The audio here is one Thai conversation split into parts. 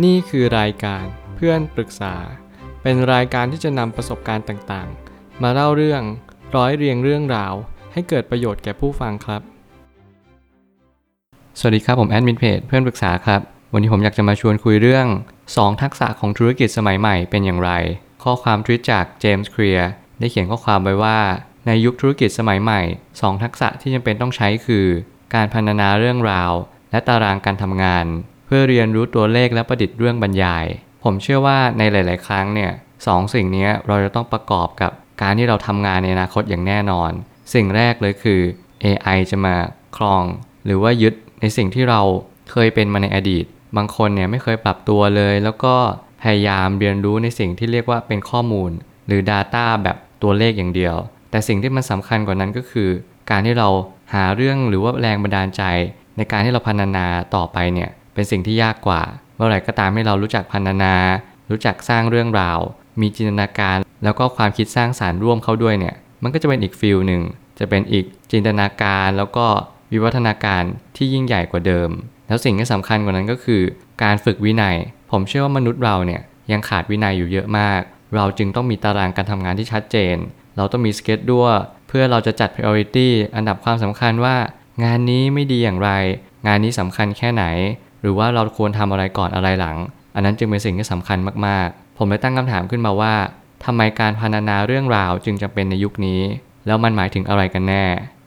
นี่คือรายการเพื่อนปรึกษา เป็นรายการที่จะนำประสบการณ์ต่างๆ มาเล่าเรื่องร้อยเรียงเรื่องราว ให้เกิดประโยชน์แก่ผู้ฟังครับ สวัสดีครับผมแอดมินเพจเพื่อนปรึกษาครับ วันนี้ผมอยากจะมาชวนคุยเรื่อง 2 ทักษะของธุรกิจสมัยใหม่เป็นอย่างไร ข้อความทวิตจากเจมส์เคลียร์ได้เขียนข้อความไว้ว่า ในยุคธุรกิจสมัยใหม่ 2 ทักษะที่จำเป็นต้องใช้คือ การพรรณนาเรื่องราว และตารางการทำงาน พื่อเรียนรู้ตัวเลขและประดิษฐ์เรื่องบรรยาย ผมเชื่อว่าในหลาย ๆ ครั้งเนี่ยสองสิ่งนี้เราจะต้องประกอบกับการที่เราทำงานในอนาคตอย่างแน่นอน สิ่งแรกเลยคือ AI จะมาครอง หรือว่ายึดในสิ่งที่เราเคยเป็นมาในอดีต บางคนเนี่ยไม่เคยปรับตัวเลย แล้วก็พยายามเรียนรู้ในสิ่งที่เรียกว่าเป็นข้อมูล หรือ Data แบบตัวเลขอย่างเดียว แต่สิ่งที่มันสำคัญกว่านั้นก็คือ การที่เราหาเรื่องหรือว่าแรงบันดาลใจ ในการที่เราพรรณนาต่อไปเนี่ย เป็นสิ่งที่ยากกว่า เมื่อไหร่ก็ตามให้เรารู้จักพรรณนา รู้จักสร้างเรื่องราว มีจินตนาการ แล้วก็ความคิดสร้างสารรค์ร่วมเข้าด้วยเนี่ย มันก็จะเป็นอีกฟิลหนึ่ง จะเป็นอีกจินตนาการแล้วก็วิวัฒนาการที่ยิ่งใหญ่กว่าเดิม แล้วสิ่งที่สำคัญกว่านั้นก็คือ การฝึกวินัย ผมเชื่อว่ามนุษย์เราเนี่ยยังขาดวินัยอยู่เยอะมาก เราจึงต้องมีตารางการทำงานที่ชัดเจน เราต้องมีสเก็ตด้วย เพื่อเราจะจัด priority อันดับความสำคัญว่า งานนี้ไม่ดีอย่างไร งานนี้สำคัญแค่ไหน หรือว่าเราควรทำอะไรก่อนอะไรหลัง อันนั้นจึงเป็นสิ่งที่สำคัญมากๆ ผมเลยตั้งคำถามขึ้นมาว่าทำไมการพรรณนาเรื่องราวจึงจำเป็นในยุคนี้ แล้วมันหมายถึงอะไรกันแน่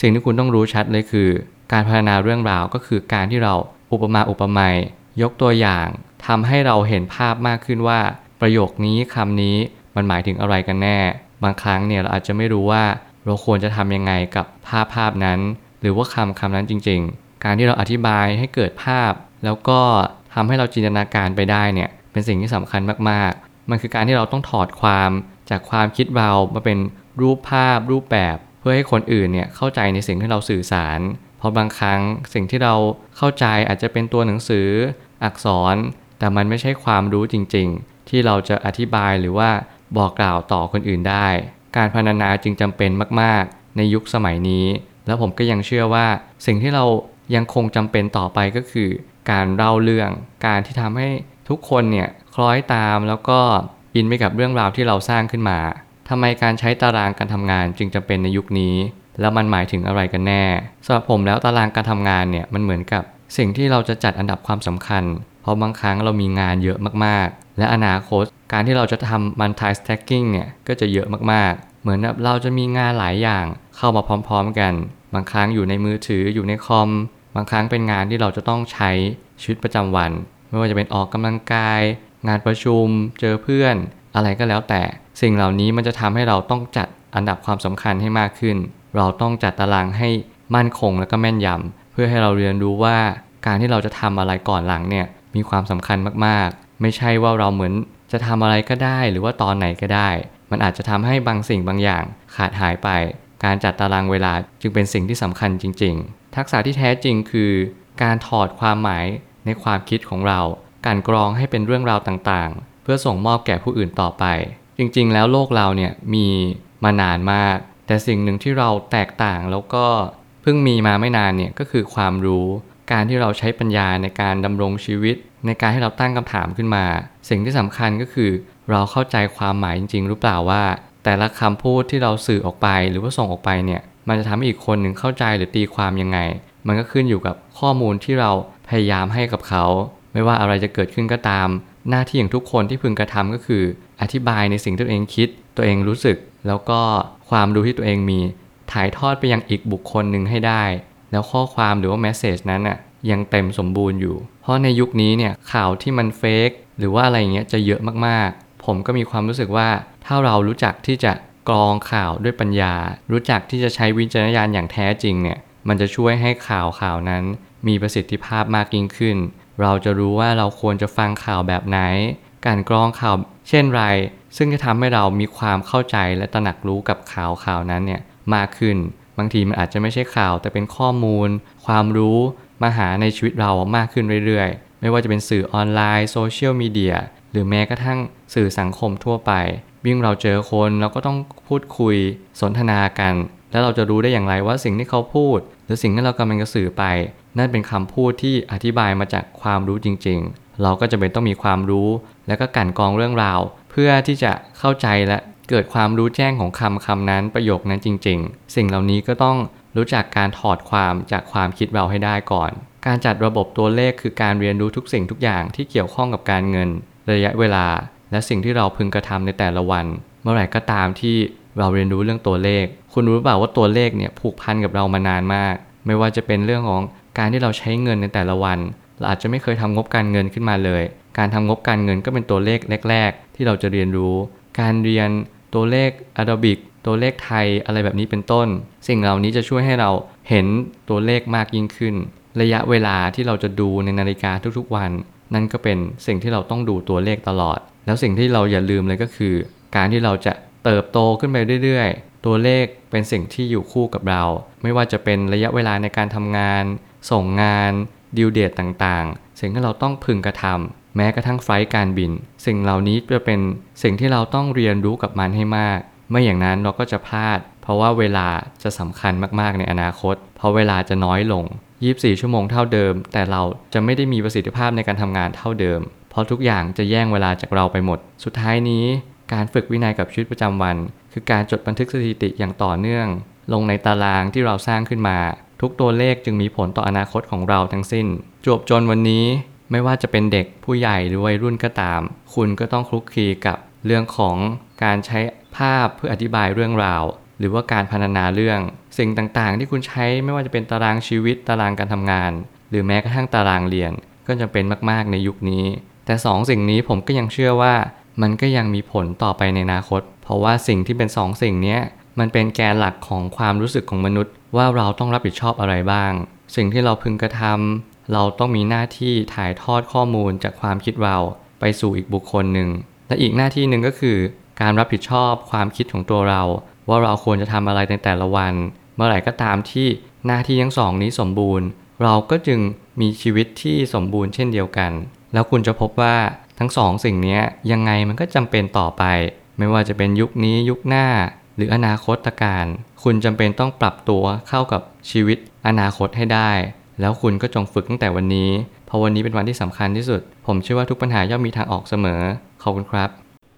สิ่งที่คุณต้องรู้ชัดเลยคือ การพรรณนาเรื่องราวก็คือการที่เราอุปมาอุปไมยยกตัวอย่างทำให้เราเห็นภาพมากขึ้นว่า ประโยคนี้คำนี้มันหมายถึงอะไรกันแน่ บางครั้งเนี่ยเราอาจจะไม่รู้ว่าเราควรจะทำยังไงกับภาพภาพนั้น หรือว่าคำคำนั้นจริง ๆ การที่เราอธิบายให้เกิดภาพ แล้วก็ทำให้เราจินตนาการไปได้เนี่ยเป็นสิ่งที่สำคัญมากๆ มันคือการที่เราต้องถอดความจากความคิดเรามาเป็นรูปภาพรูปแบบ เพื่อให้คนอื่นเนี่ยเข้าใจในสิ่งที่เราสื่อสาร เพราะบางครั้งสิ่งที่เราเข้าใจอาจจะเป็นตัวหนังสืออักษร แต่มันไม่ใช่ความรู้จริง ๆ ที่เราจะอธิบายหรือว่าบอกกล่าวต่อคนอื่นได้ การพรรณนาจึงจำเป็นมากๆ ในยุคสมัยนี้ แล้วผมก็ยังเชื่อว่าสิ่งที่เรายังคงจำเป็นต่อไปก็คือ การเล่าเรื่อง การที่ทำให้ทุกคนเนี่ยคล้อยตามแล้วก็อินไปกับเรื่องราวที่เราสร้างขึ้นมาทำไมการใช้ตารางการทำงานจึงจำเป็นในยุคนี้ แล้วมันหมายถึงอะไรกันแน่สำหรับผมแล้วตารางการทำงานเนี่ยมันเหมือนกับสิ่งที่เราจะจัดอันดับความสำคัญ เพราะบางครั้งเรามีงานเยอะมากๆ และอนาคตการที่เราจะทำ multi-stacking เนี่ยก็จะเยอะมากๆ เหมือนเราจะมีงานหลายอย่างเข้ามาพร้อม ๆ กัน บางครั้งอยู่ในมือถืออยู่ในคอม บางครั้งเป็นงานที่เราจะต้องใช้ชีวิตประจำวัน ไม่ว่าจะเป็นออกกำลังกาย งานประชุม เจอเพื่อน อะไรก็แล้วแต่ สิ่งเหล่านี้มันจะทำให้เราต้องจัดอันดับความสำคัญให้มากขึ้น เราต้องจัดตารางให้มั่นคงและก็แม่นยำเพื่อให้เราเรียนรู้ว่าการที่เราจะทำอะไรก่อนหลังเนี่ยมีความสำคัญมากๆ ไม่ใช่ว่าเราเหมือนจะทำอะไรก็ได้หรือว่าตอนไหนก็ได้ มันอาจจะทำให้บางสิ่งบางอย่างขาดหายไป การจัดตารางเวลาจึงเป็นสิ่งที่สำคัญจริง ๆ ทักษะที่แท้จริงคือการถอดความหมายในความคิดของเรา การกรองให้เป็นเรื่องราวต่างๆ เพื่อส่งมอบแก่ผู้อื่นต่อไป จริงๆ แล้วโลกเราเนี่ยมีมานานมาก แต่สิ่งหนึ่งที่เราแตกต่างแล้วก็เพิ่งมีมาไม่นานเนี่ยก็คือความรู้ การที่เราใช้ปัญญาในการดำรงชีวิต ในการให้เราตั้งคำถามขึ้นมา สิ่งที่สำคัญก็คือ เราเข้าใจความหมายจริง ๆ หรือเปล่าว่า แต่ละคำพูดที่เราสื่อออกไปหรือว่าส่งออกไปเนี่ย มันจะทำให้อีกคนหนึ่งเข้าใจหรือตีความยังไง มันก็ขึ้นอยู่กับข้อมูลที่เราพยายามให้กับเขา ไม่ว่าอะไรจะเกิดขึ้นก็ตาม หน้าที่ของทุกคนที่พึงกระทำก็คือ อธิบายในสิ่งที่ตัวเองคิด ตัวเองรู้สึก แล้วก็ความรู้ที่ตัวเองมี ถ่ายทอดไปยังอีกบุคคลหนึ่งให้ได้ แล้วข้อความหรือว่าแมสเซจนั้นน่ะยังเต็มสมบูรณ์อยู่ เพราะในยุคนี้เนี่ยข่าวที่มันเฟกหรือว่าอะไรเงี้ยจะเยอะมากๆ ผมก็มีความรู้สึกว่าถ้าเรารู้จักที่จะ กรองข่าวด้วยปัญญา รู้จักที่จะใช้วิจารณญาณอย่างแท้จริงเนี่ยมันจะช่วยให้ข่าวข่าวนั้น มีประสิทธิภาพมากยิ่งขึ้น เราจะรู้ว่าเราควรจะฟังข่าวแบบไหน การกรองข่าวเช่นไร ซึ่งจะทำให้เรามีความเข้าใจและตระหนักรู้กับข่าวข่าวนั้นเนี่ยมากขึ้น บางทีมันอาจจะไม่ใช่ข่าวแต่เป็นข้อมูล ความรู้มาหาในชีวิตเรามากขึ้นเรื่อยๆ ไม่ว่าจะเป็นสื่อออนไลน์โซเชียลมีเดียหรือแม้กระทั่งสื่อสังคมทั่วไป วิ่งเราเจอคนเราก็ต้องพูดคุยสนทนากัน แล้วเราจะรู้ได้อย่างไรว่าสิ่งที่เขาพูด หรือสิ่งที่เรากำลังจะสื่อไป นั่นเป็นคำพูดที่อธิบายมาจากความรู้จริง ๆ เราก็จะเป็นต้องมีความรู้ แล้วก็กันกรองเรื่องราว เพื่อที่จะเข้าใจและเกิดความรู้แจ้งของคำคำนั้นประโยคนั้นจริง ๆ สิ่งเหล่านี้ก็ต้องรู้จักการถอดความจากความคิดเราให้ได้ก่อน การจัดระบบตัวเลขคือการเรียนรู้ทุกสิ่งทุกอย่างที่เกี่ยวข้องกับการเงิน ระยะเวลา และสิ่งที่เราพึงกระทำในแต่ละวัน เมื่อไหร่ก็ตามที่เราเรียนรู้เรื่องตัวเลข คุณรู้เปล่าว่าตัวเลขเนี่ยผูกพันกับเรามานานมาก ไม่ว่าจะเป็นเรื่องของการที่เราใช้เงินในแต่ละวันเราอาจจะไม่เคยทำงบการเงินขึ้นมาเลย การทำงบการเงินก็เป็นตัวเลขแรก ๆ ที่เราจะเรียนรู้ การเรียนตัวเลขอาราบิก ตัวเลขไทยอะไรแบบนี้เป็นต้น สิ่งเหล่านี้จะช่วยให้เราเห็นตัวเลขมากยิ่งขึ้น ระยะเวลาที่เราจะดูในนาฬิกาทุกๆวัน นั่นก็เป็นสิ่งที่เราต้องดูตัวเลขตลอด แล้วสิ่งที่เราอย่าลืมเลยก็คือ การที่เราจะเติบโตขึ้นไปเรื่อยๆ ตัวเลขเป็นสิ่งที่อยู่คู่กับเรา ไม่ว่าจะเป็นระยะเวลาในการทำงาน ส่งงานดิวเดตต่างๆ สิ่งที่เราต้องพึงกระทำแม้กระทั่งไฟล์การบิน สิ่งเหล่านี้จะเป็นสิ่งที่เราต้องเรียนรู้กับมันให้มาก ไม่อย่างนั้นเราก็จะพลาด เพราะว่าเวลาจะสำคัญมากๆในอนาคต เพราะเวลาจะน้อยลง 24 ชั่วโมงเท่าเดิม แต่เราจะไม่ได้มีประสิทธิภาพในการทำงานเท่าเดิม เพราะทุกอย่างจะแย่งเวลาจากเราไปหมด สุดท้ายนี้ การฝึกวินัยกับชีวิตประจำวัน คือการจดบันทึกสถิติอย่างต่อเนื่อง ลงในตารางที่เราสร้างขึ้นมา ทุกตัวเลขจึงมีผลต่ออนาคตของเราทั้งสิ้นจบจนวันนี้ ไม่ว่าจะเป็นเด็กผู้ใหญ่หรือวัยรุ่นก็ตาม คุณก็ต้องคลุกคลีกับเรื่องของการใช้ภาพเพื่ออธิบายเรื่องราว หรือว่าการพรรณนาเรื่อง สิ่งต่างๆ ที่คุณใช้ไม่ว่าจะเป็นตารางชีวิตตารางการทำงาน หรือแม้กระทั่งตารางเรียน ก็จำเป็นมากๆในยุคนี้ แต่สองสิ่งนี้ผมก็ยังเชื่อว่า มันก็ยังมีผลต่อไปในอนาคต เพราะว่าสิ่งที่เป็นสองสิ่งนี้มันเป็นแกนหลักของความรู้สึกของมนุษย์ ว่าเราต้องรับผิดชอบอะไรบ้าง สิ่งที่เราพึงกระทำเราต้องมีหน้าที่ถ่ายทอดข้อมูลจากความคิดเรา ไปสู่อีกบุคคลหนึ่งและอีกหน้าที่หนึ่งก็คือ การรับผิดชอบความคิดของตัวเรา ว่าเราควรจะทำอะไรในแต่ละวัน เมื่อไหร่ก็ตามที่หน้าที่ทั้งสองนี้สมบูรณ์ เราก็จึงมีชีวิตที่สมบูรณ์เช่นเดียวกัน แล้วคุณจะพบว่าทั้งสองสิ่งนี้ยังไงมันก็จำเป็นต่อไป ไม่ว่าจะเป็นยุคนี้ยุคหน้า หรืออนาคตการ คุณจำเป็นต้องปรับตัวเข้ากับชีวิตอนาคตให้ได้ แล้วคุณก็จงฝึกตั้งแต่วันนี้เพราะวันนี้เป็นวันที่สำคัญที่สุด ผมเชื่อว่าทุกปัญหาย่อมมีทางออกเสมอขอบคุณครับ